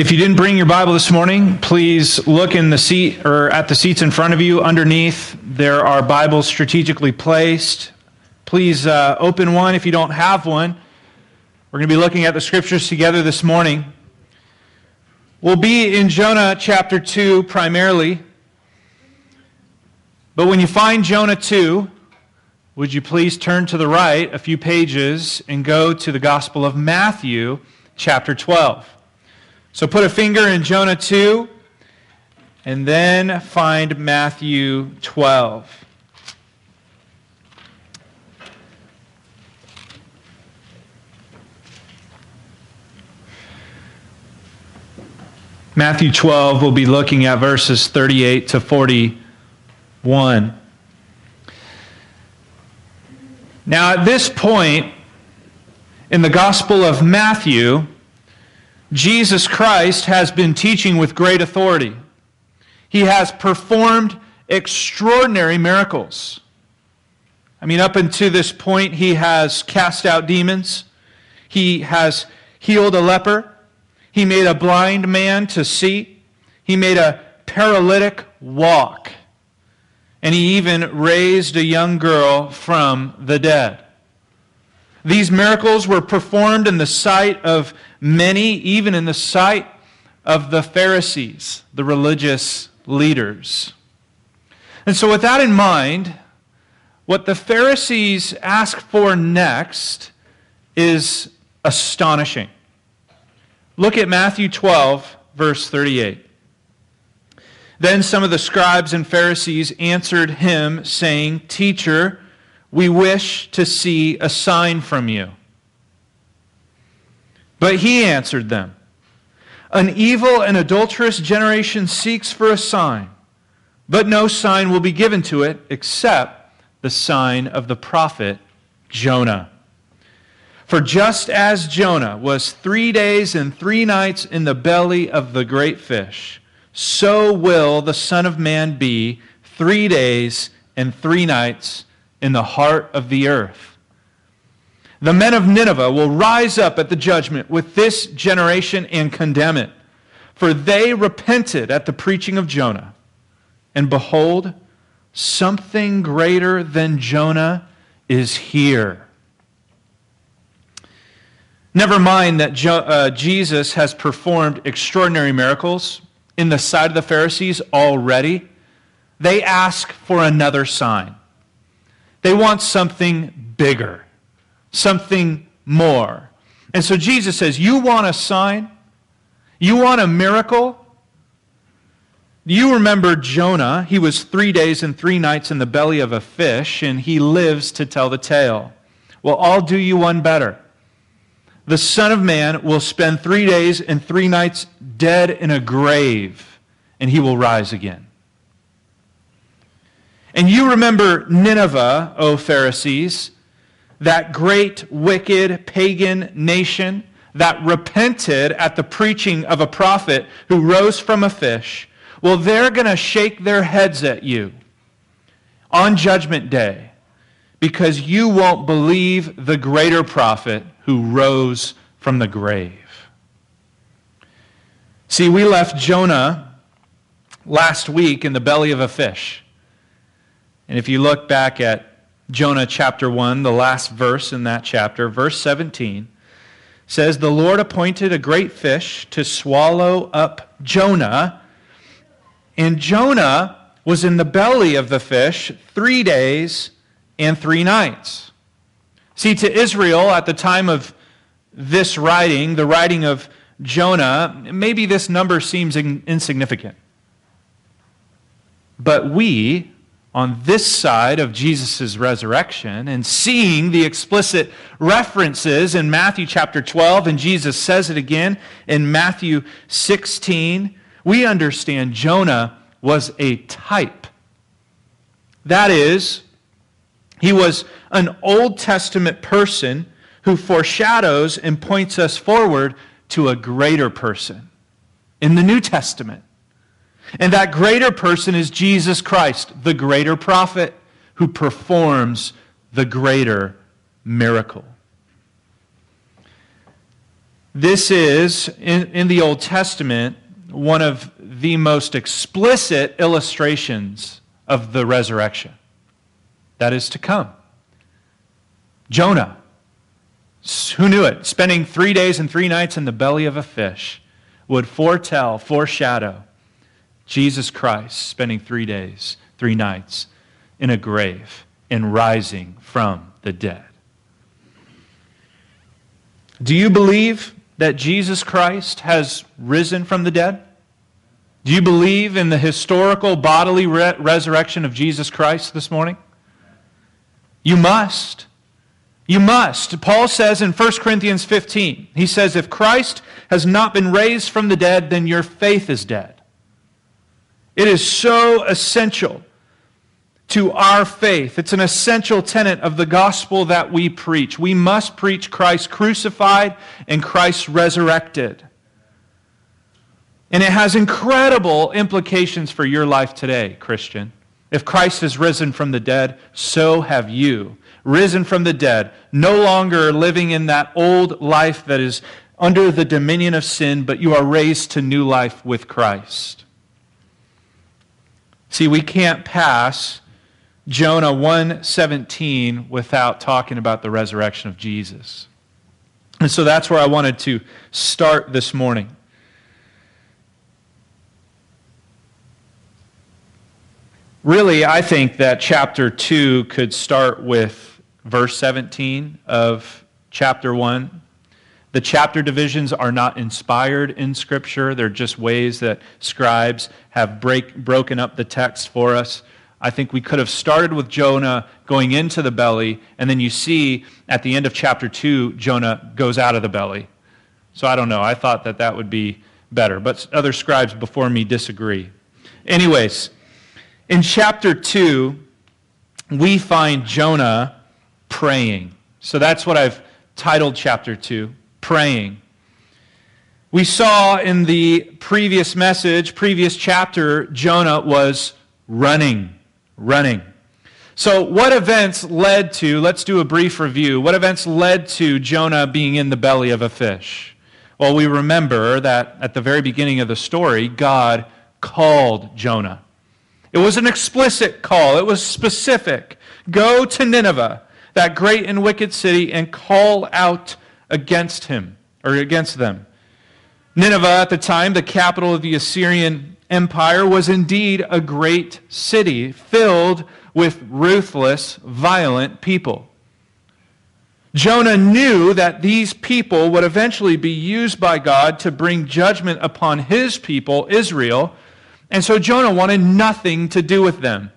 If you didn't bring your Bible this morning, please look in the seat or at the seats in front of you. Underneath, there are Bibles strategically placed. Please uh, open one if you don't have one. We're going to be looking at the scriptures together this morning. We'll be in Jonah chapter 2 primarily. But when you find Jonah 2, would you please turn to the right a few pages and go to the Gospel of Matthew chapter 12? So put a finger in Jonah 2 and then find Matthew 12. Matthew 12, we'll be looking at verses 38 to 41. Now, at this point in the Gospel of Matthew, Jesus Christ has been teaching with great authority. He has performed extraordinary miracles. I mean, up until this point, he has cast out demons, he has healed a leper, he made a blind man to see, he made a paralytic walk, and he even raised a young girl from the dead. These miracles were performed in the sight of many, even in the sight of the Pharisees, the religious leaders. And so, with that in mind, what the Pharisees ask for next is astonishing. Look at Matthew 12, verse 38. Then some of the scribes and Pharisees answered him, saying, Teacher, we wish to see a sign from you. But he answered them An evil and adulterous generation seeks for a sign, but no sign will be given to it except the sign of the prophet Jonah. For just as Jonah was three days and three nights in the belly of the great fish, so will the Son of Man be three days and three nights in the heart of the earth. The men of Nineveh will rise up at the judgment with this generation and condemn it. For they repented at the preaching of Jonah. And behold, something greater than Jonah is here. Never mind that jo- uh, Jesus has performed extraordinary miracles in the sight of the Pharisees already. They ask for another sign. They want something bigger something more. And so Jesus says, You want a sign? You want a miracle? You remember Jonah. He was three days and three nights in the belly of a fish, and he lives to tell the tale. Well, I'll do you one better. The Son of Man will spend three days and three nights dead in a grave, and he will rise again. And you remember Nineveh, O Pharisees that great, wicked, pagan nation that repented at the preaching of a prophet who rose from a fish, well, they're going to shake their heads at you on Judgment Day because you won't believe the greater prophet who rose from the grave. See, we left Jonah last week in the belly of a fish. And if you look back at Jonah chapter 1, the last verse in that chapter, verse 17, says, The Lord appointed a great fish to swallow up Jonah. And Jonah was in the belly of the fish three days and three nights. See, to Israel at the time of this writing, the writing of Jonah, maybe this number seems insignificant. But we, on this side of Jesus' resurrection and seeing the explicit references in Matthew chapter 12, and Jesus says it again in Matthew 16, we understand Jonah was a type. That is, he was an Old Testament person who foreshadows and points us forward to a greater person in the New Testament. And that greater person is Jesus Christ, the greater prophet who performs the greater miracle. This is, in, in the Old Testament, one of the most explicit illustrations of the resurrection that is to come. Jonah, who knew it? Spending three days and three nights in the belly of a fish would foretell, foreshadow Jesus Christ spending three days, three nights in a grave and rising from the dead. Do you believe that Jesus Christ has risen from the dead? Do you believe in the historical bodily re- resurrection of Jesus Christ this morning? You must. You must. Paul says in 1 Corinthians 15, he says, If Christ has not been raised from the dead, then your faith is dead. It is so essential to our faith. It's an essential tenet of the gospel that we preach. We must preach Christ crucified and Christ resurrected. And it has incredible implications for your life today, Christian. If Christ has risen from the dead, so have you. Risen from the dead, no longer living in that old life that is under the dominion of sin, but you are raised to new life with Christ. See, we can't pass Jonah 1:17 without talking about the resurrection of Jesus. And so that's where I wanted to start this morning. Really, I think that chapter 2 could start with verse 17 of chapter 1 the chapter divisions are not inspired in Scripture. They're just ways that scribes have break, broken up the text for us. I think we could have started with Jonah going into the belly, and then you see at the end of chapter 2, Jonah goes out of the belly. So I don't know. I thought that that would be better, but other scribes before me disagree. Anyways, in chapter 2, we find Jonah praying. So that's what I've titled chapter 2 praying. We saw in the previous message, previous chapter, Jonah was running, running. So, what events led to, let's do a brief review. What events led to Jonah being in the belly of a fish? Well, we remember that at the very beginning of the story, God called Jonah. It was an explicit call, it was specific. Go to Nineveh, that great and wicked city, and call out against him or against them. Nineveh, at the time, the capital of the Assyrian Empire, was indeed a great city filled with ruthless, violent people. Jonah knew that these people would eventually be used by God to bring judgment upon his people, Israel, and so Jonah wanted nothing to do with them.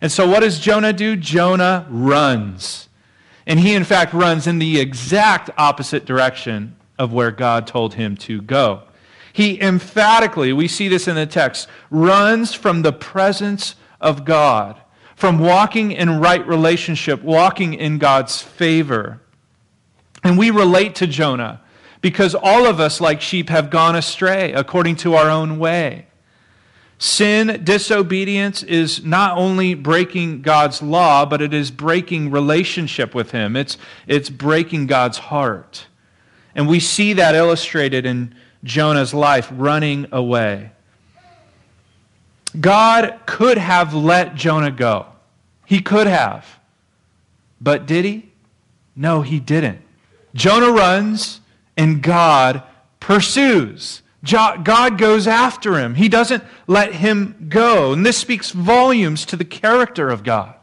And so what does Jonah do? Jonah runs. And he, in fact, runs in the exact opposite direction of where God told him to go. He emphatically, we see this in the text, runs from the presence of God, from walking in right relationship, walking in God's favor. And we relate to Jonah because all of us, like sheep, have gone astray according to our own way. Sin, disobedience is not only breaking God's law, but it is breaking relationship with Him. It's, it's breaking God's heart. And we see that illustrated in Jonah's life, running away. God could have let Jonah go. He could have. But did he? No, he didn't. Jonah runs, and God pursues. God goes after him. He doesn't let him go. And this speaks volumes to the character of God.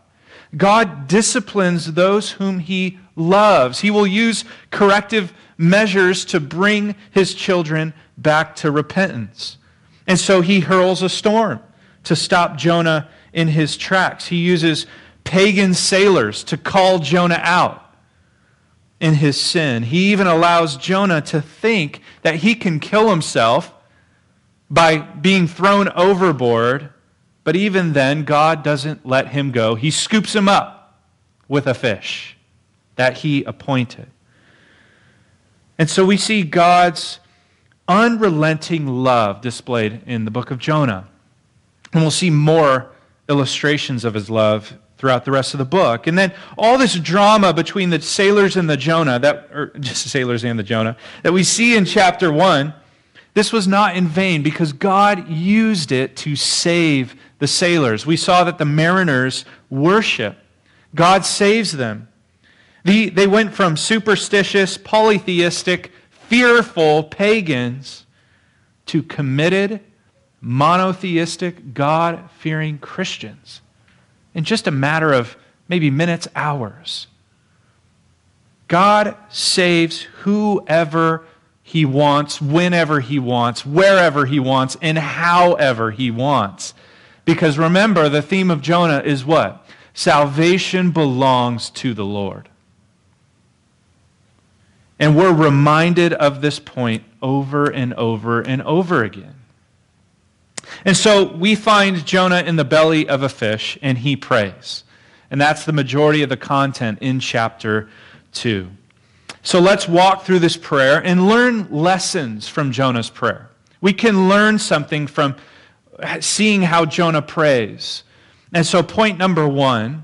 God disciplines those whom he loves. He will use corrective measures to bring his children back to repentance. And so he hurls a storm to stop Jonah in his tracks. He uses pagan sailors to call Jonah out in his sin. He even allows Jonah to think that he can kill himself by being thrown overboard. But even then, God doesn't let him go. He scoops him up with a fish that he appointed. And so we see God's unrelenting love displayed in the book of Jonah. And we'll see more illustrations of his love throughout the rest of the book. And then all this drama between the sailors and the Jonah, that, or just the sailors and the Jonah, that we see in chapter 1, this was not in vain because God used it to save the sailors. We saw that the mariners worship. God saves them. The, they went from superstitious, polytheistic, fearful pagans to committed, monotheistic, God fearing Christians in just a matter of maybe minutes, hours. God saves whoever he wants, whenever he wants, wherever he wants, and however he wants. Because remember, the theme of Jonah is what? Salvation belongs to the Lord. And we're reminded of this point over and over and over again. And so we find Jonah in the belly of a fish, and he prays. And that's the majority of the content in chapter 2. So let's walk through this prayer and learn lessons from Jonah's prayer. We can learn something from seeing how Jonah prays. And so, point number one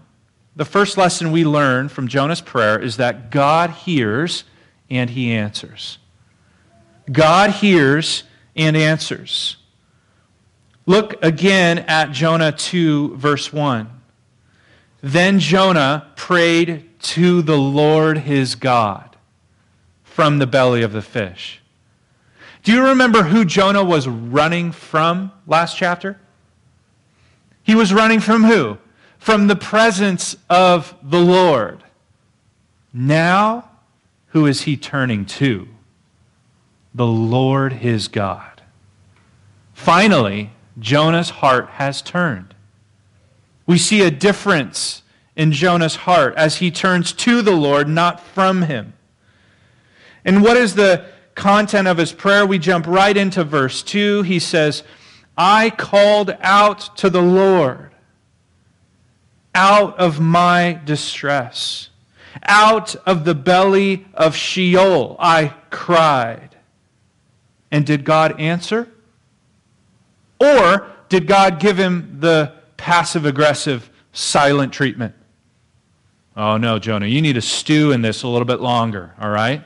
the first lesson we learn from Jonah's prayer is that God hears and he answers. God hears and answers. Look again at Jonah 2, verse 1. Then Jonah prayed to the Lord his God from the belly of the fish. Do you remember who Jonah was running from last chapter? He was running from who? From the presence of the Lord. Now, who is he turning to? The Lord his God. Finally, Jonah's heart has turned. We see a difference in Jonah's heart as he turns to the Lord, not from him. And what is the content of his prayer? We jump right into verse 2. He says, I called out to the Lord out of my distress. Out of the belly of Sheol I cried. And did God answer? Or did God give him the passive aggressive, silent treatment? Oh, no, Jonah, you need to stew in this a little bit longer, all right?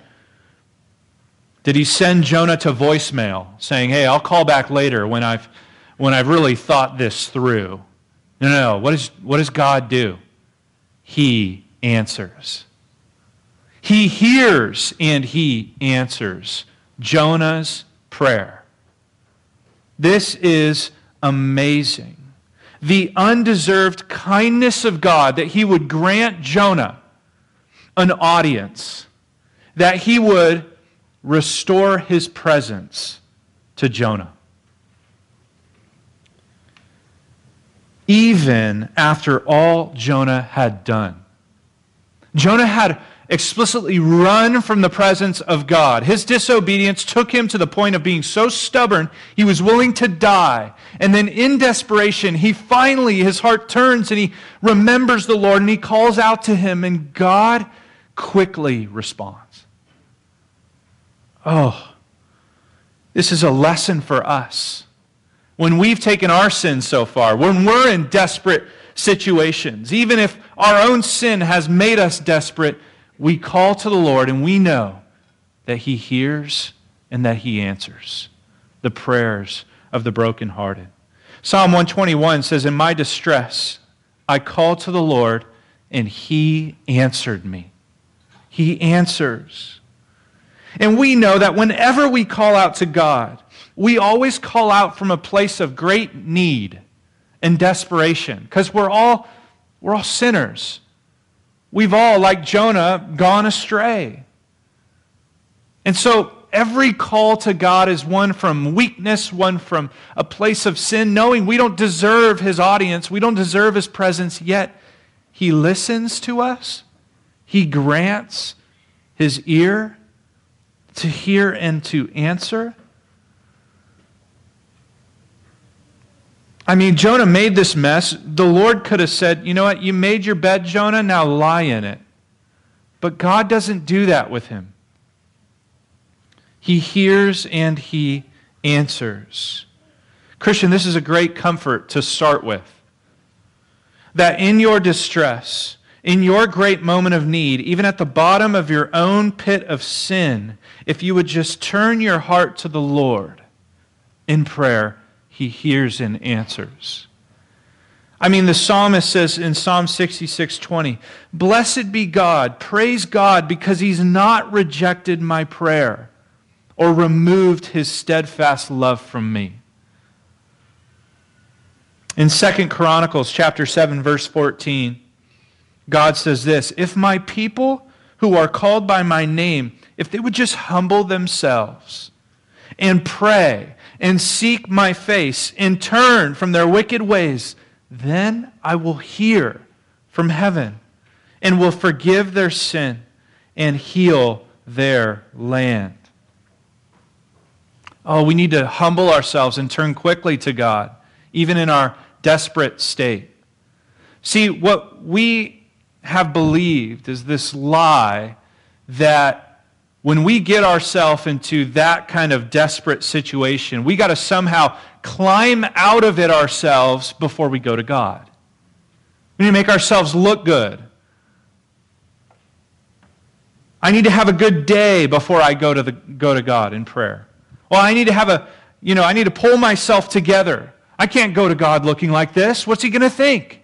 Did he send Jonah to voicemail saying, hey, I'll call back later when I've, when I've really thought this through? No, no, no. What, is, what does God do? He answers. He hears and he answers Jonah's prayer. This is amazing. The undeserved kindness of God that he would grant Jonah an audience, that he would restore his presence to Jonah. Even after all Jonah had done. Jonah had explicitly run from the presence of God. His disobedience took him to the point of being so stubborn, he was willing to die. And then in desperation, he finally, his heart turns and he remembers the Lord and he calls out to him, and God quickly responds. Oh, this is a lesson for us. When we've taken our sins so far, when we're in desperate situations, even if our own sin has made us desperate, we call to the Lord and we know that He hears and that He answers the prayers of the brokenhearted. Psalm 121 says, In my distress, I called to the Lord and He answered me. He answers. And we know that whenever we call out to God, we always call out from a place of great need and desperation because we're all, we're all sinners. We've all, like Jonah, gone astray. And so every call to God is one from weakness, one from a place of sin, knowing we don't deserve his audience, we don't deserve his presence, yet he listens to us, he grants his ear to hear and to answer. I mean, Jonah made this mess. The Lord could have said, You know what? You made your bed, Jonah, now lie in it. But God doesn't do that with him. He hears and he answers. Christian, this is a great comfort to start with. that in your distress, in your great moment of need, even at the bottom of your own pit of sin, if you would just turn your heart to the Lord in prayer, He hears and answers. I mean, the psalmist says in Psalm 66 20, Blessed be God, praise God, because He's not rejected my prayer or removed His steadfast love from me. In 2 Chronicles chapter 7 verse 14, God says this, if my people who are called by my name, if they would just humble themselves and pray and seek my face and turn from their wicked ways, then I will hear from heaven and will forgive their sin and heal their land. Oh, we need to humble ourselves and turn quickly to God, even in our desperate state. See, what we have believed is this lie that when we get ourselves into that kind of desperate situation, we got to somehow climb out of it ourselves before we go to God. We need to make ourselves look good. I need to have a good day before I go to, the, go to God in prayer. Well, I need to have a, you know, I need to pull myself together. I can't go to God looking like this. What's he going to think?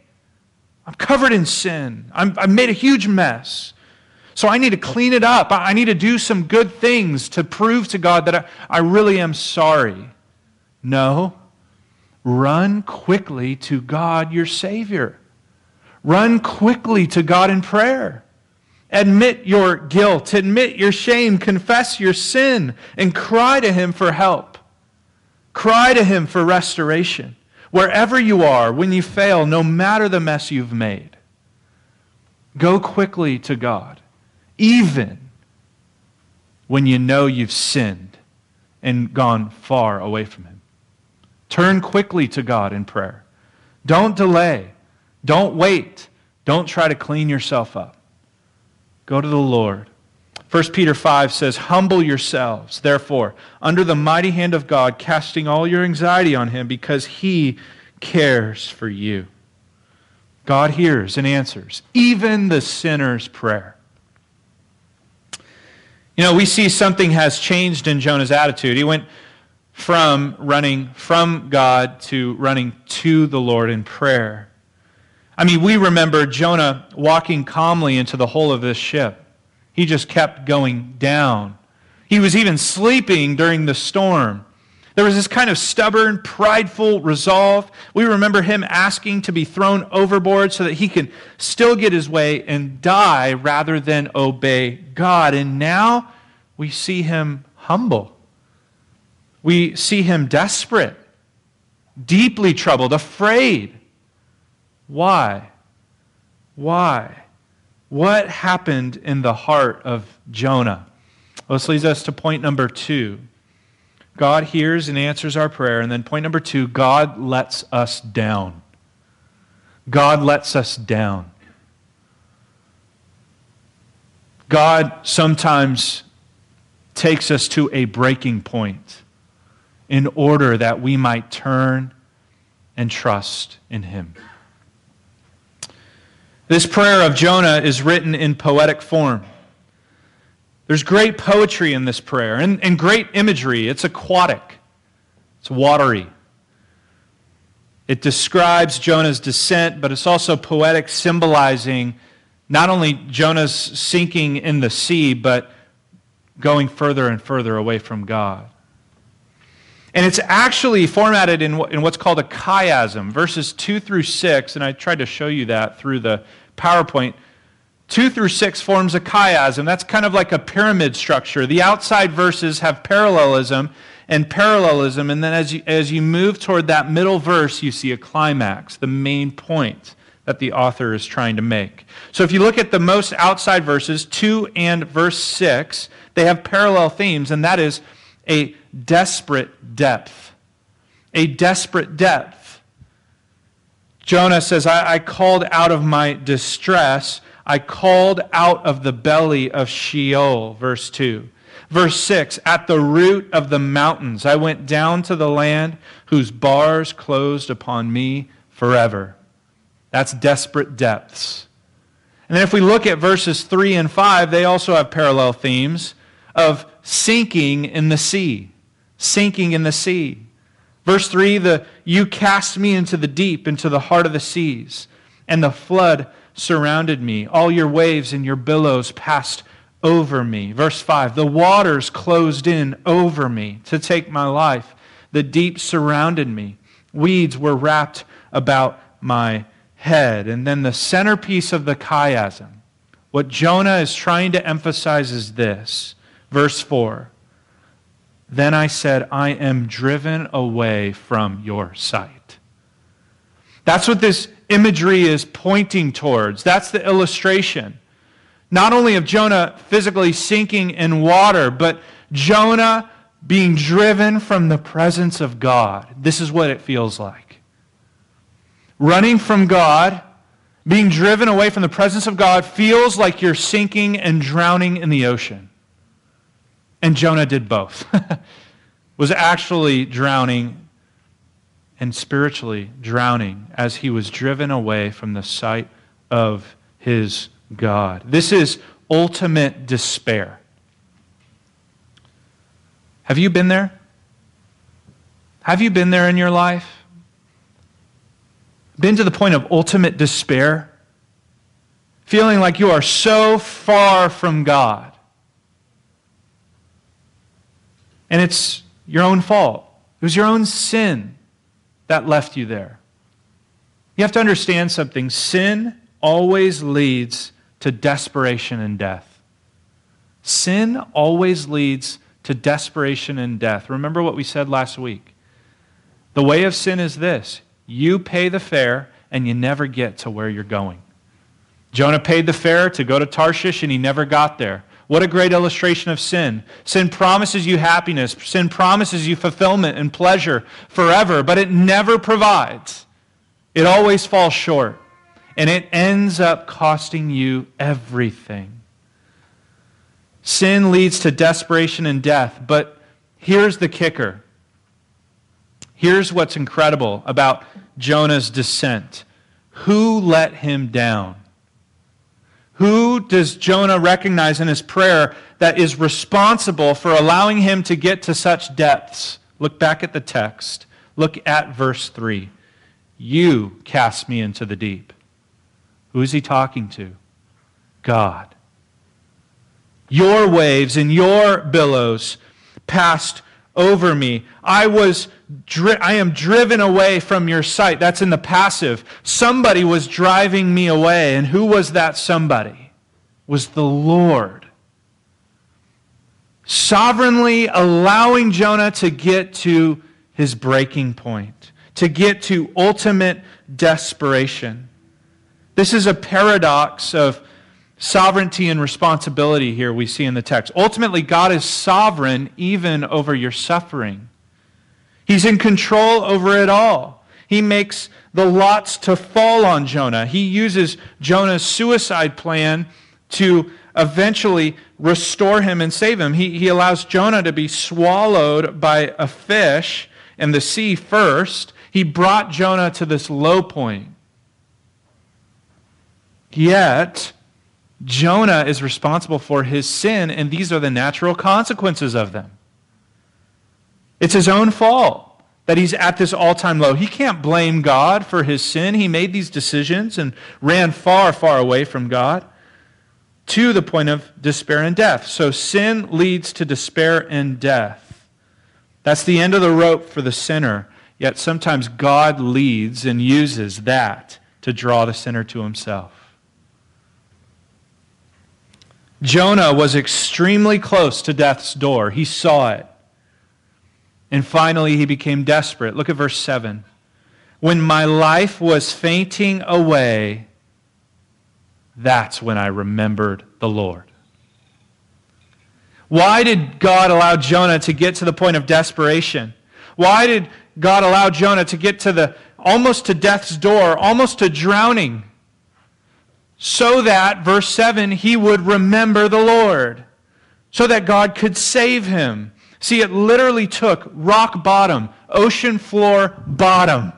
I'm covered in sin. i have made a huge mess. So I need to clean it up. I need to do some good things to prove to God that I, I really am sorry. No. Run quickly to God, your Savior. Run quickly to God in prayer. Admit your guilt, admit your shame, confess your sin, and cry to Him for help. Cry to Him for restoration. Wherever you are, when you fail, no matter the mess you've made, go quickly to God, even when you know you've sinned and gone far away from Him. Turn quickly to God in prayer. Don't delay. Don't wait. Don't try to clean yourself up. Go to the Lord 1 Peter 5 says, Humble yourselves, therefore, under the mighty hand of God, casting all your anxiety on him because he cares for you. God hears and answers even the sinner's prayer. You know, we see something has changed in Jonah's attitude. He went from running from God to running to the Lord in prayer. I mean, we remember Jonah walking calmly into the hull of this ship. He just kept going down. He was even sleeping during the storm. There was this kind of stubborn, prideful resolve. We remember him asking to be thrown overboard so that he could still get his way and die rather than obey God. And now we see him humble. We see him desperate, deeply troubled, afraid. Why? Why? What happened in the heart of Jonah? Well, this leads us to point number two. God hears and answers our prayer. And then point number two God lets us down. God lets us down. God sometimes takes us to a breaking point in order that we might turn and trust in Him. This prayer of Jonah is written in poetic form. There's great poetry in this prayer and, and great imagery. It's aquatic, it's watery. It describes Jonah's descent, but it's also poetic, symbolizing not only Jonah's sinking in the sea, but going further and further away from God. And it's actually formatted in, in what's called a chiasm, verses 2 through 6, and I tried to show you that through the PowerPoint. 2 through 6 forms a chiasm. That's kind of like a pyramid structure. The outside verses have parallelism and parallelism, and then as you, as you move toward that middle verse, you see a climax, the main point that the author is trying to make. So if you look at the most outside verses, 2 and verse 6, they have parallel themes, and that is a desperate depth. A desperate depth. Jonah says, I, I, called out of my distress. I called out of the belly of Sheol, verse 2. Verse 6 At the root of the mountains I went down to the land whose bars closed upon me forever. That's desperate depths. And then if we look at verses 3 and 5, they also have parallel themes of sinking in the sea. Sinking in the sea. Verse 3 the, You cast me into the deep, into the heart of the seas, and the flood surrounded me. All your waves and your billows passed over me. Verse 5 The waters closed in over me to take my life. The deep surrounded me. Weeds were wrapped about my head. And then the centerpiece of the chiasm, what Jonah is trying to emphasize is this. Verse 4 Then I said, I am driven away from your sight. That's what this imagery is pointing towards. That's the illustration. Not only of Jonah physically sinking in water, but Jonah being driven from the presence of God. This is what it feels like. Running from God, being driven away from the presence of God, feels like you're sinking and drowning in the ocean. And Jonah did both. was actually drowning and spiritually drowning as he was driven away from the sight of his God. This is ultimate despair. Have you been there? Have you been there in your life? Been to the point of ultimate despair? Feeling like you are so far from God. And it's your own fault. It was your own sin that left you there. You have to understand something sin always leads to desperation and death. Sin always leads to desperation and death. Remember what we said last week. The way of sin is this you pay the fare and you never get to where you're going. Jonah paid the fare to go to Tarshish and he never got there. What a great illustration of sin. Sin promises you happiness, sin promises you fulfillment and pleasure forever, but it never provides. It always falls short, and it ends up costing you everything. Sin leads to desperation and death, but here's the kicker. Here's what's incredible about Jonah's descent. Who let him down? Who does Jonah recognize in his prayer that is responsible for allowing him to get to such depths? Look back at the text. Look at verse 3. You cast me into the deep. Who is he talking to? God. Your waves and your billows passed over me. I was dri- I am driven away from your sight. That's in the passive. Somebody was driving me away, and who was that somebody? Was the Lord. Sovereignly allowing Jonah to get to his breaking point, to get to ultimate desperation. This is a paradox of sovereignty and responsibility here we see in the text. Ultimately, God is sovereign even over your suffering. He's in control over it all. He makes the lots to fall on Jonah. He uses Jonah's suicide plan to eventually restore him and save him. He, he allows Jonah to be swallowed by a fish in the sea first. He brought Jonah to this low point. Yet, Jonah is responsible for his sin, and these are the natural consequences of them. It's his own fault that he's at this all time low. He can't blame God for his sin. He made these decisions and ran far, far away from God to the point of despair and death. So sin leads to despair and death. That's the end of the rope for the sinner. Yet sometimes God leads and uses that to draw the sinner to himself. Jonah was extremely close to death's door. He saw it. And finally, he became desperate. Look at verse 7. When my life was fainting away, that's when I remembered the Lord. Why did God allow Jonah to get to the point of desperation? Why did God allow Jonah to get to the almost to death's door, almost to drowning? So that, verse 7, he would remember the Lord, so that God could save him. See, it literally took rock bottom, ocean floor bottom,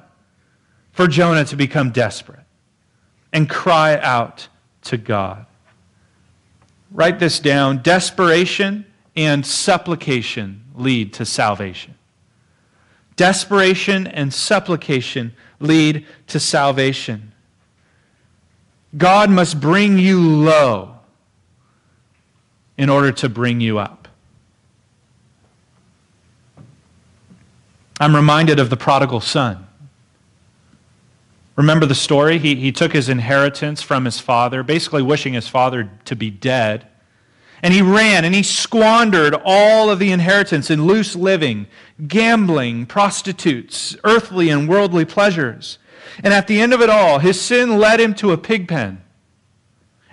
for Jonah to become desperate. and cry out to God. Write this down. Desperation and supplication lead to salvation. Desperation and supplication lead to salvation. God must bring you low in order to bring you up. I'm reminded of the prodigal son. Remember the story? He, he took his inheritance from his father, basically wishing his father to be dead. And he ran and he squandered all of the inheritance in loose living, gambling, prostitutes, earthly and worldly pleasures. And at the end of it all, his sin led him to a pig pen.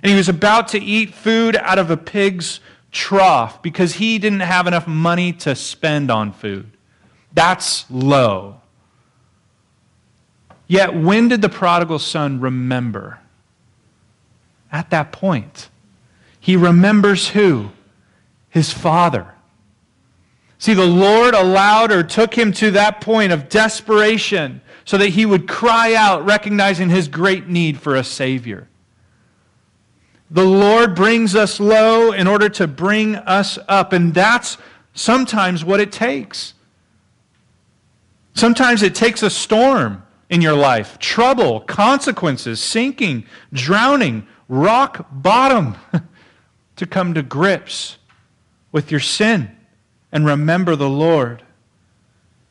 And he was about to eat food out of a pig's trough because he didn't have enough money to spend on food. That's low. Yet, when did the prodigal son remember? At that point. He remembers who? His father. See, the Lord allowed or took him to that point of desperation so that he would cry out, recognizing his great need for a Savior. The Lord brings us low in order to bring us up, and that's sometimes what it takes. Sometimes it takes a storm in your life, trouble, consequences, sinking, drowning, rock bottom, to come to grips with your sin and remember the Lord.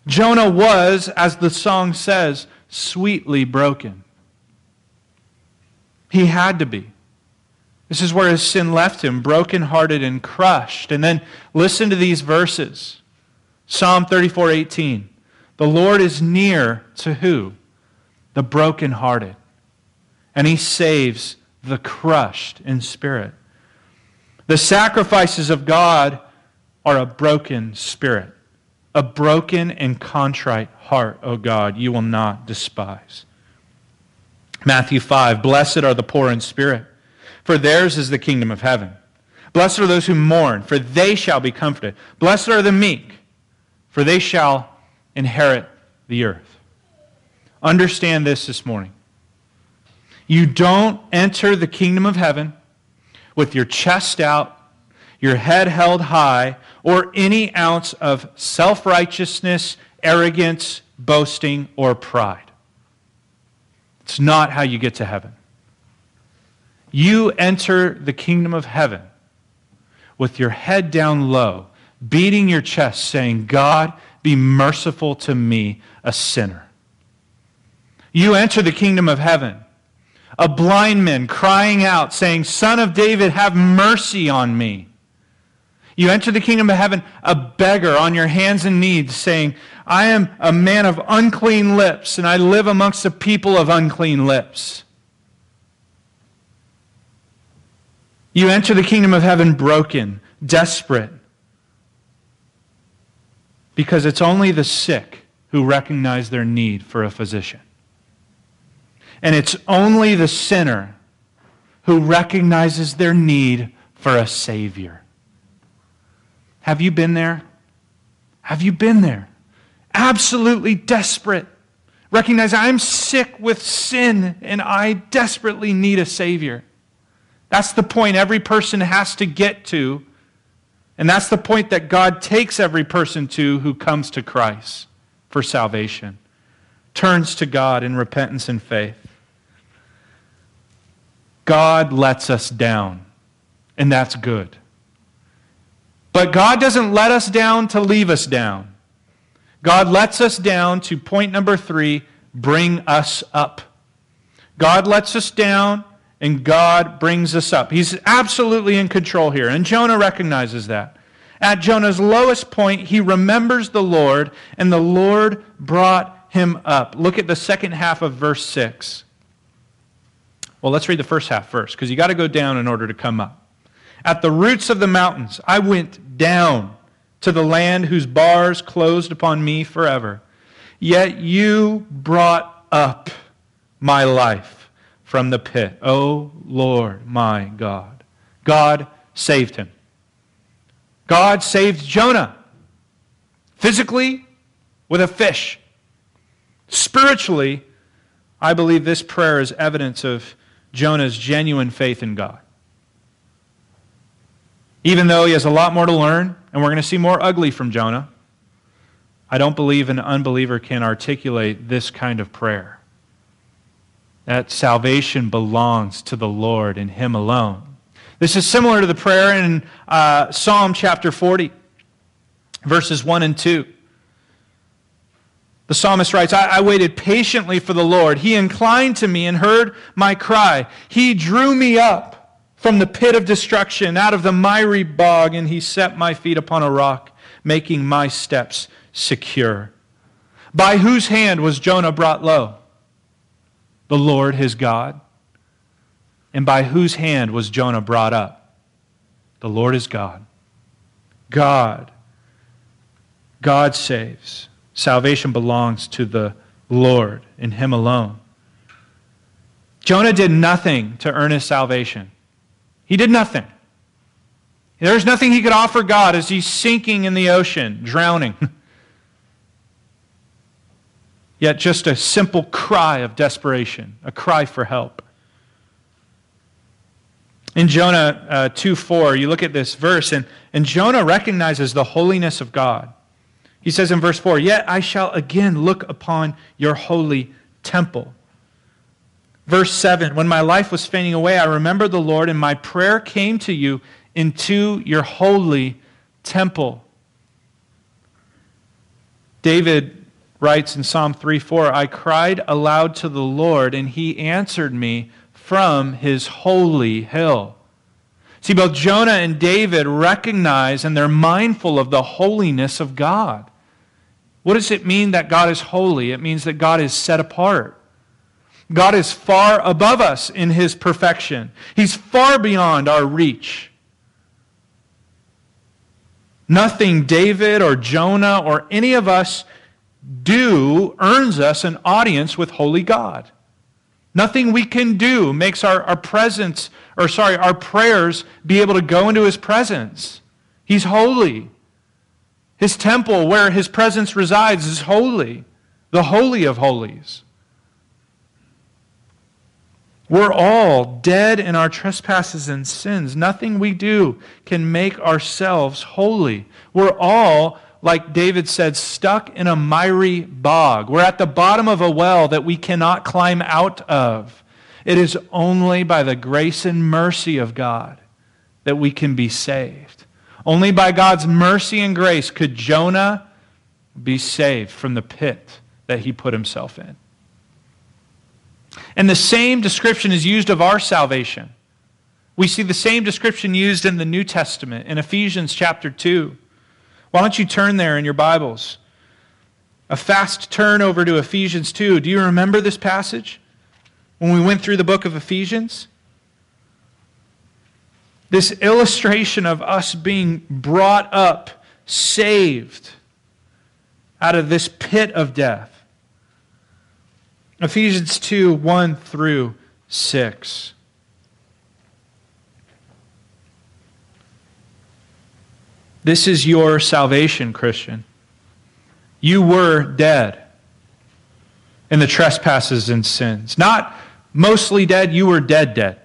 Jonah was, as the song says, sweetly broken. He had to be. This is where his sin left him, brokenhearted and crushed. And then listen to these verses. Psalm 34 18. The Lord is near to who? The brokenhearted. And he saves the crushed in spirit. The sacrifices of God are a broken spirit. A broken and contrite heart, O God, you will not despise. Matthew 5 Blessed are the poor in spirit, for theirs is the kingdom of heaven. Blessed are those who mourn, for they shall be comforted. Blessed are the meek, for they shall inherit the earth. Understand this this morning. You don't enter the kingdom of heaven with your chest out, your head held high, or any ounce of self righteousness, arrogance, boasting, or pride. It's not how you get to heaven. You enter the kingdom of heaven with your head down low, beating your chest, saying, God, be merciful to me, a sinner. You enter the kingdom of heaven, a blind man crying out, saying, Son of David, have mercy on me. You enter the kingdom of heaven a beggar on your hands and knees, saying, I am a man of unclean lips, and I live amongst a people of unclean lips. You enter the kingdom of heaven broken, desperate, because it's only the sick who recognize their need for a physician. And it's only the sinner who recognizes their need for a Savior. Have you been there? Have you been there? Absolutely desperate. Recognize I'm sick with sin and I desperately need a Savior. That's the point every person has to get to. And that's the point that God takes every person to who comes to Christ for salvation, turns to God in repentance and faith. God lets us down, and that's good. But God doesn't let us down to leave us down. God lets us down to point number three bring us up. God lets us down and God brings us up. He's absolutely in control here, and Jonah recognizes that. At Jonah's lowest point, he remembers the Lord, and the Lord brought him up. Look at the second half of verse 6. Well, let's read the first half first, because you got to go down in order to come up. At the roots of the mountains, I went down to the land whose bars closed upon me forever. Yet you brought up my life from the pit. O oh, Lord, my God. God saved him. God saved Jonah physically with a fish. Spiritually, I believe this prayer is evidence of Jonah's genuine faith in God. Even though he has a lot more to learn, and we're going to see more ugly from Jonah, I don't believe an unbeliever can articulate this kind of prayer. That salvation belongs to the Lord and Him alone. This is similar to the prayer in uh, Psalm chapter 40, verses 1 and 2. The psalmist writes, I, I, waited patiently for the Lord. He inclined to me and heard my cry. He drew me up from the pit of destruction, out of the miry bog, and he set my feet upon a rock, making my steps secure. By whose hand was Jonah brought low? The Lord his God. And by whose hand was Jonah brought up? The Lord is God. God. God saves. Salvation belongs to the Lord and Him alone. Jonah did nothing to earn his salvation. He did nothing. There's nothing he could offer God as he's sinking in the ocean, drowning. Yet just a simple cry of desperation, a cry for help. In Jonah uh, 2 4, you look at this verse, and, and Jonah recognizes the holiness of God. He says in verse 4, Yet I shall again look upon your holy temple. Verse 7, When my life was fading away, I remembered the Lord, and my prayer came to you into your holy temple. David writes in Psalm 3 4, I cried aloud to the Lord, and he answered me from his holy hill. See, both Jonah and David recognize and they're mindful of the holiness of God. What does it mean that God is holy? It means that God is set apart. God is far above us in his perfection, he's far beyond our reach. Nothing David or Jonah or any of us do earns us an audience with holy God. Nothing we can do makes our, our presence, or sorry, our prayers be able to go into his presence. He's holy. His temple, where his presence resides, is holy, the holy of holies. We're all dead in our trespasses and sins. Nothing we do can make ourselves holy. We're all like David said, stuck in a miry bog. We're at the bottom of a well that we cannot climb out of. It is only by the grace and mercy of God that we can be saved. Only by God's mercy and grace could Jonah be saved from the pit that he put himself in. And the same description is used of our salvation. We see the same description used in the New Testament in Ephesians chapter 2. Why don't you turn there in your Bibles? A fast turn over to Ephesians 2. Do you remember this passage when we went through the book of Ephesians? This illustration of us being brought up, saved out of this pit of death. Ephesians 2 1 through 6. This is your salvation, Christian. You were dead in the trespasses and sins. Not mostly dead, you were dead, dead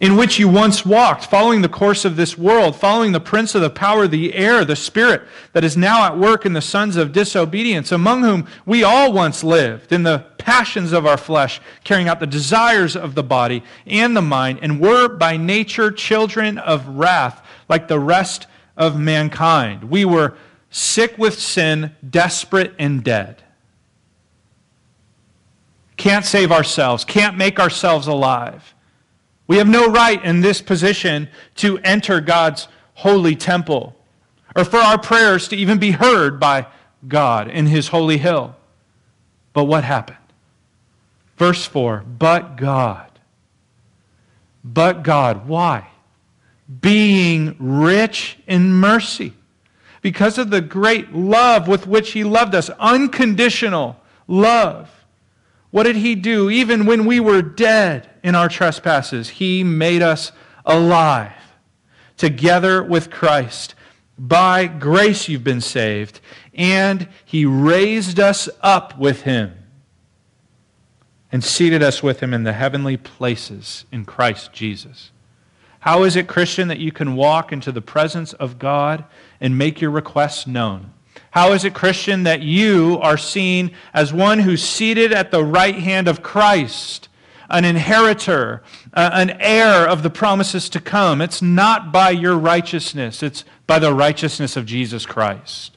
in which you once walked, following the course of this world, following the prince of the power of the air, the spirit that is now at work in the sons of disobedience, among whom we all once lived in the passions of our flesh, carrying out the desires of the body and the mind, and were by nature children of wrath, like the rest of mankind. We were sick with sin, desperate and dead. Can't save ourselves, can't make ourselves alive. We have no right in this position to enter God's holy temple or for our prayers to even be heard by God in his holy hill. But what happened? Verse 4 But God. But God. Why? Being rich in mercy. Because of the great love with which he loved us, unconditional love what did he do? Even when we were dead in our trespasses, he made us alive together with Christ. By grace you've been saved, and he raised us up with him. and seated us with him in the heavenly places in Christ Jesus. How is it, Christian, that you can walk into the presence of God and make your requests known? How is it, Christian, that you are seen as one who's seated at the right hand of Christ, an inheritor, uh, an heir of the promises to come? It's not by your righteousness, it's by the righteousness of Jesus Christ.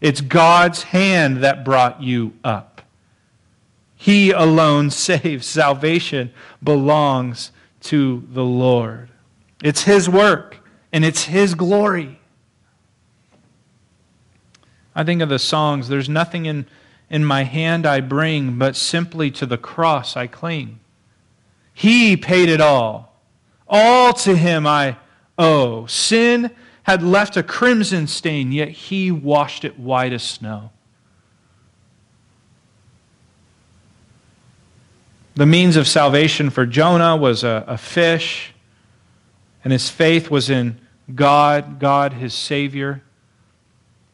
It's God's hand that brought you up. He alone saves. Salvation belongs to the Lord. It's His work, and it's His glory. I think of the songs, There's nothing in, in my hand I bring, but simply to the cross I cling. He paid it all. All to Him I owe. Sin had left a crimson stain, yet He washed it white as snow. The means of salvation for Jonah was a, a fish, and his faith was in God, God his Savior.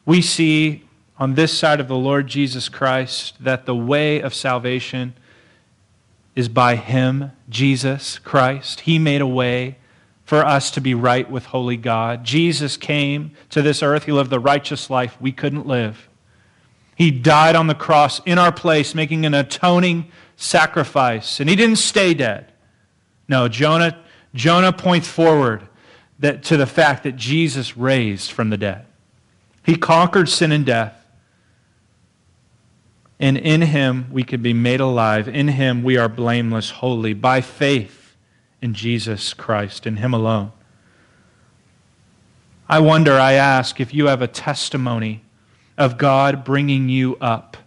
We see on this side of the Lord Jesus Christ that the way of salvation is by Him, Jesus Christ. He made a way for us to be right with holy God. Jesus came to this earth. He lived the righteous life we couldn't live. He died on the cross in our place, making an atoning sacrifice. And he didn't stay dead. No, Jonah, Jonah points forward that, to the fact that Jesus raised from the dead. He conquered sin and death. And in him we can be made alive. In him we are blameless, holy, by faith in Jesus Christ, in him alone. I wonder, I ask, if you have a testimony of God bringing you up.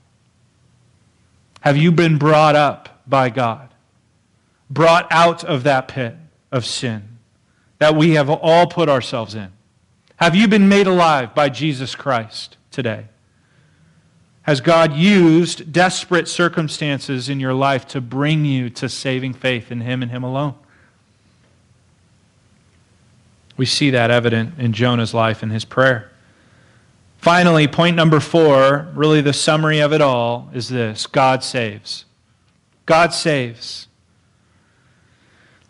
Have you been brought up by God? Brought out of that pit of sin that we have all put ourselves in? Have you been made alive by Jesus Christ today? Has God used desperate circumstances in your life to bring you to saving faith in Him and Him alone? We see that evident in Jonah's life and his prayer. Finally, point number four, really the summary of it all, is this God saves. God saves.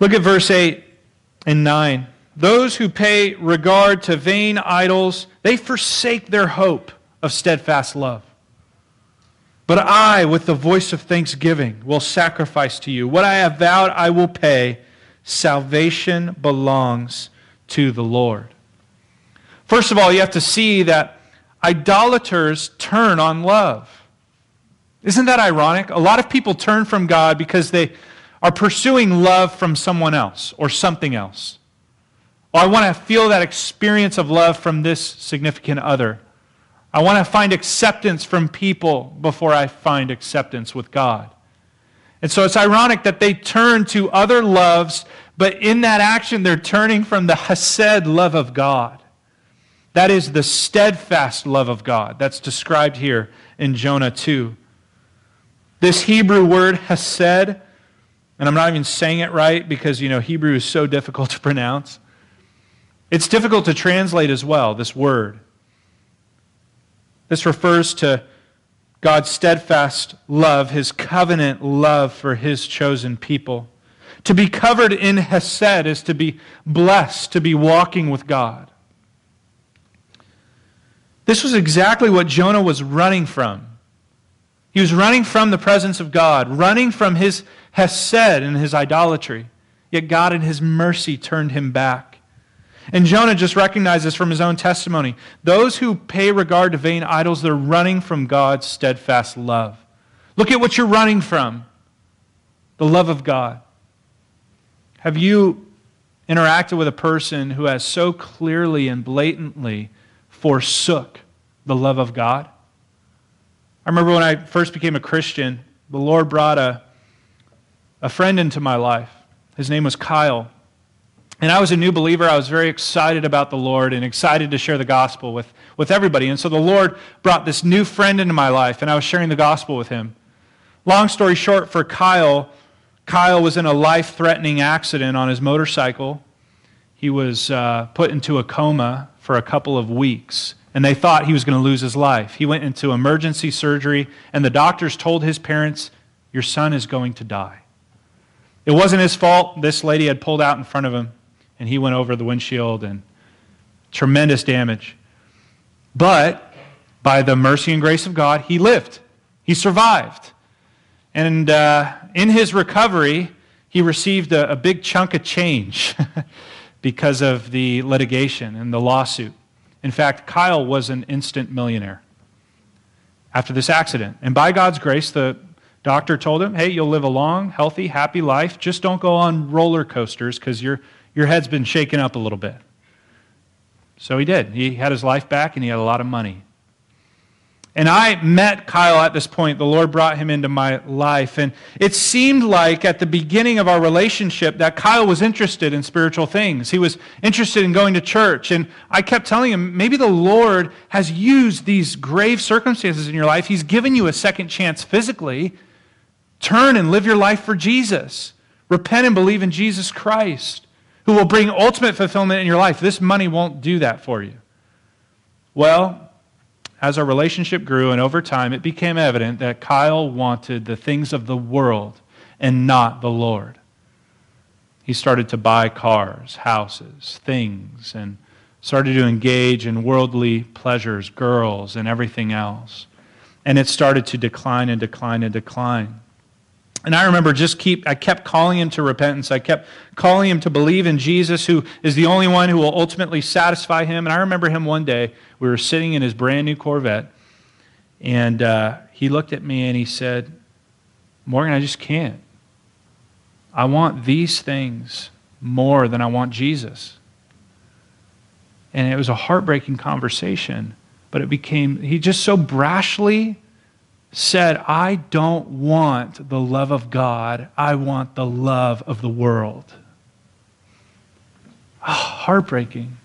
Look at verse 8 and 9. Those who pay regard to vain idols, they forsake their hope of steadfast love. But I, with the voice of thanksgiving, will sacrifice to you. What I have vowed, I will pay. Salvation belongs to the Lord. First of all, you have to see that idolaters turn on love. Isn't that ironic? A lot of people turn from God because they are pursuing love from someone else or something else. Oh, I want to feel that experience of love from this significant other. I want to find acceptance from people before I find acceptance with God. And so it's ironic that they turn to other loves, but in that action, they're turning from the Hesed love of God. That is the steadfast love of God that's described here in Jonah 2. This Hebrew word, Hesed, and I'm not even saying it right because, you know, Hebrew is so difficult to pronounce. It's difficult to translate as well, this word. This refers to God's steadfast love, his covenant love for his chosen people. To be covered in Hesed is to be blessed, to be walking with God. This was exactly what Jonah was running from. He was running from the presence of God, running from his Hesed and his idolatry. Yet God, in his mercy, turned him back. And Jonah just recognizes from his own testimony those who pay regard to vain idols, they're running from God's steadfast love. Look at what you're running from the love of God. Have you interacted with a person who has so clearly and blatantly forsook the love of God? I remember when I first became a Christian, the Lord brought a, a friend into my life. His name was Kyle. And I was a new believer. I was very excited about the Lord and excited to share the gospel with, with everybody. And so the Lord brought this new friend into my life, and I was sharing the gospel with him. Long story short, for Kyle, Kyle was in a life threatening accident on his motorcycle. He was uh, put into a coma for a couple of weeks, and they thought he was going to lose his life. He went into emergency surgery, and the doctors told his parents Your son is going to die. It wasn't his fault. This lady had pulled out in front of him, and he went over the windshield, and tremendous damage. But by the mercy and grace of God, he lived. He survived. And uh, in his recovery, he received a, a big chunk of change because of the litigation and the lawsuit. In fact, Kyle was an instant millionaire after this accident. And by God's grace, the doctor told him, hey, you'll live a long, healthy, happy life. Just don't go on roller coasters because your, your head's been shaken up a little bit. So he did. He had his life back and he had a lot of money. And I met Kyle at this point. The Lord brought him into my life. And it seemed like at the beginning of our relationship that Kyle was interested in spiritual things. He was interested in going to church. And I kept telling him, maybe the Lord has used these grave circumstances in your life. He's given you a second chance physically. Turn and live your life for Jesus. Repent and believe in Jesus Christ, who will bring ultimate fulfillment in your life. This money won't do that for you. Well, as our relationship grew and over time, it became evident that Kyle wanted the things of the world and not the Lord. He started to buy cars, houses, things, and started to engage in worldly pleasures, girls, and everything else. And it started to decline and decline and decline. And I remember just keep I kept calling him to repentance. I kept calling him to believe in Jesus who is the only one who will ultimately satisfy him. And I remember him one day, we were sitting in his brand new Corvette, and uh, he looked at me and he said, Morgan, I just can't. I want these things more than I want Jesus. And it was a heartbreaking conversation, but it became, he just so brashly said, I don't want the love of God, I want the love of the world. Oh, heartbreaking.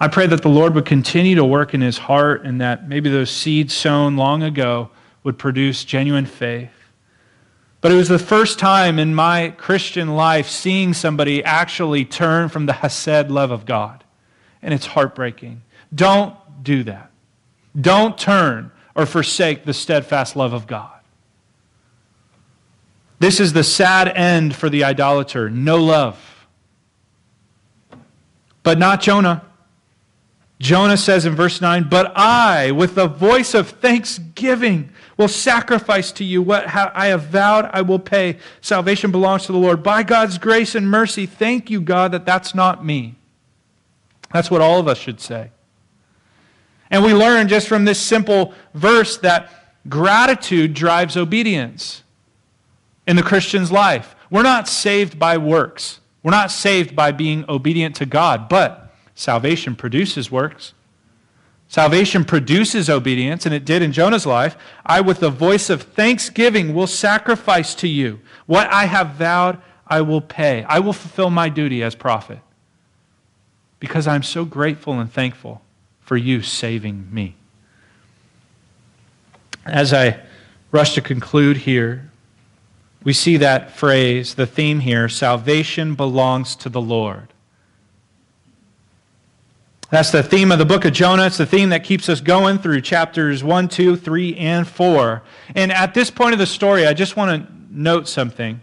I pray that the Lord would continue to work in his heart and that maybe those seeds sown long ago would produce genuine faith. But it was the first time in my Christian life seeing somebody actually turn from the Hesed love of God. And it's heartbreaking. Don't do that. Don't turn or forsake the steadfast love of God. This is the sad end for the idolater no love. But not Jonah. Jonah says in verse 9, But I, with the voice of thanksgiving, will sacrifice to you what I have vowed I will pay. Salvation belongs to the Lord. By God's grace and mercy, thank you, God, that that's not me. That's what all of us should say. And we learn just from this simple verse that gratitude drives obedience in the Christian's life. We're not saved by works. We're not saved by being obedient to God, but salvation produces works. Salvation produces obedience, and it did in Jonah's life. I, with the voice of thanksgiving, will sacrifice to you. What I have vowed, I will pay. I will fulfill my duty as prophet because I'm so grateful and thankful for you saving me. As I rush to conclude here, we see that phrase, the theme here salvation belongs to the Lord. That's the theme of the book of Jonah. It's the theme that keeps us going through chapters 1, 2, 3, and 4. And at this point of the story, I just want to note something.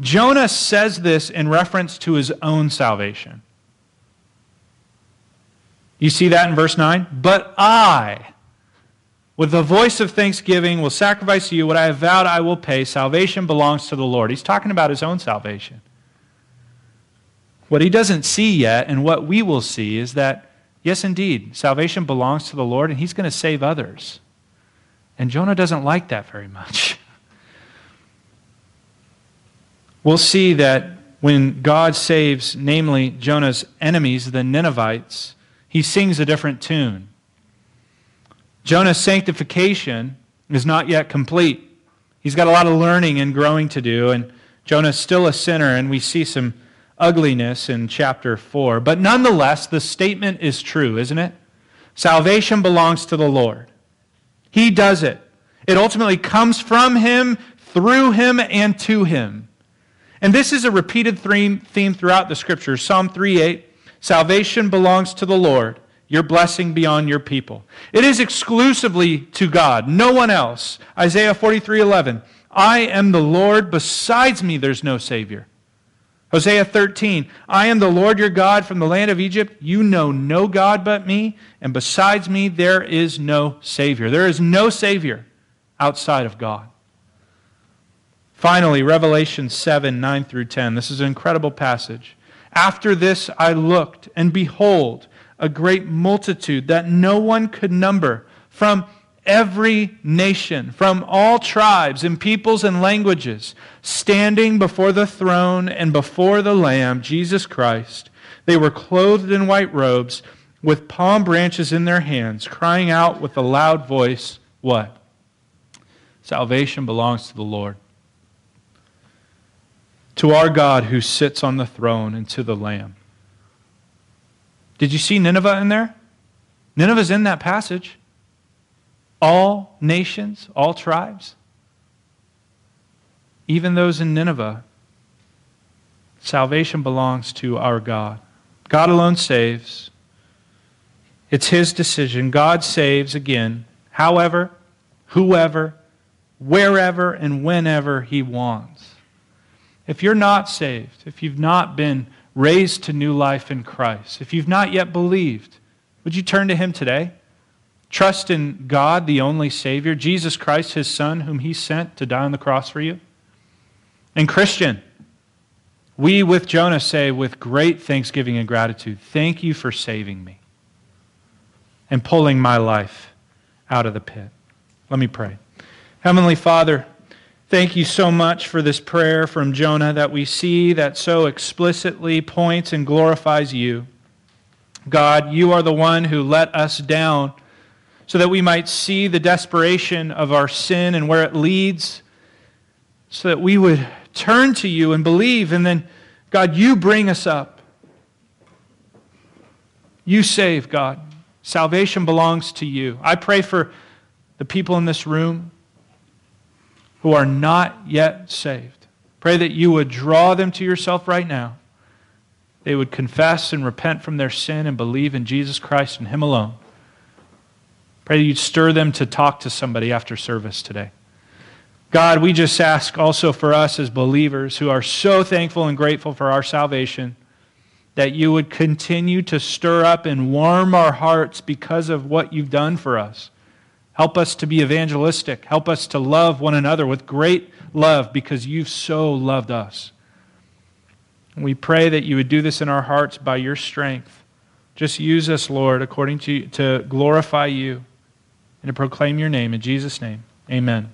Jonah says this in reference to his own salvation. You see that in verse 9? But I, with the voice of thanksgiving, will sacrifice to you what I have vowed I will pay. Salvation belongs to the Lord. He's talking about his own salvation. What he doesn't see yet, and what we will see, is that, yes, indeed, salvation belongs to the Lord, and he's going to save others. And Jonah doesn't like that very much. We'll see that when God saves, namely Jonah's enemies, the Ninevites, he sings a different tune. Jonah's sanctification is not yet complete. He's got a lot of learning and growing to do, and Jonah's still a sinner, and we see some ugliness in chapter 4. But nonetheless, the statement is true, isn't it? Salvation belongs to the Lord. He does it. It ultimately comes from Him, through Him, and to Him. And this is a repeated theme, throughout the Scriptures. Psalm 3 8 Salvation belongs to the Lord. your blessing beyond your people. It is exclusively to God, no one else. Isaiah 43 11. I am the Lord, besides me there's no Savior. Hosea 13, I am the Lord your God from the land of Egypt. You know no God but me, and besides me there is no Savior. There is no Savior outside of God. Finally, Revelation 7 9 through 10. This is an incredible passage. After this I looked, and behold, a great multitude that no one could number from every nation, from all tribes and peoples and languages, standing before the throne and before the Lamb, Jesus Christ. They were clothed in white robes with palm branches in their hands, crying out with a loud voice, What? Salvation belongs to the Lord. To our God who sits on the throne and to the Lamb. Did you see Nineveh in there? Nineveh's in that passage. All nations, all tribes, even those in Nineveh, salvation belongs to our God. God alone saves. It's His decision. God saves again, however, whoever, wherever, and whenever He wants. If you're not saved, if you've not been raised to new life in Christ, if you've not yet believed, would you turn to Him today? Trust in God, the only Savior, Jesus Christ, His Son, whom He sent to die on the cross for you. And, Christian, we with Jonah say with great thanksgiving and gratitude, Thank you for saving me and pulling my life out of the pit. Let me pray. Heavenly Father, Thank you so much for this prayer from Jonah that we see that so explicitly points and glorifies you. God, you are the one who let us down so that we might see the desperation of our sin and where it leads, so that we would turn to you and believe. And then, God, you bring us up. You save, God. Salvation belongs to you. I pray for the people in this room who are not yet saved. Pray that you would draw them to yourself right now. They would confess and repent from their sin and believe in Jesus Christ and Him alone. Pray that you'd stir them to talk to somebody after service today. God, we just ask also for us as believers who are so thankful and grateful for our salvation that you would continue to stir up and warm our hearts because of what you've done for us. Help us to be evangelistic. Help us to love one another with great love because you've so loved us. we pray that you would do this in our hearts by your strength. Just use us, Lord, according to, to glorify you and to proclaim your name. In Jesus' name, amen.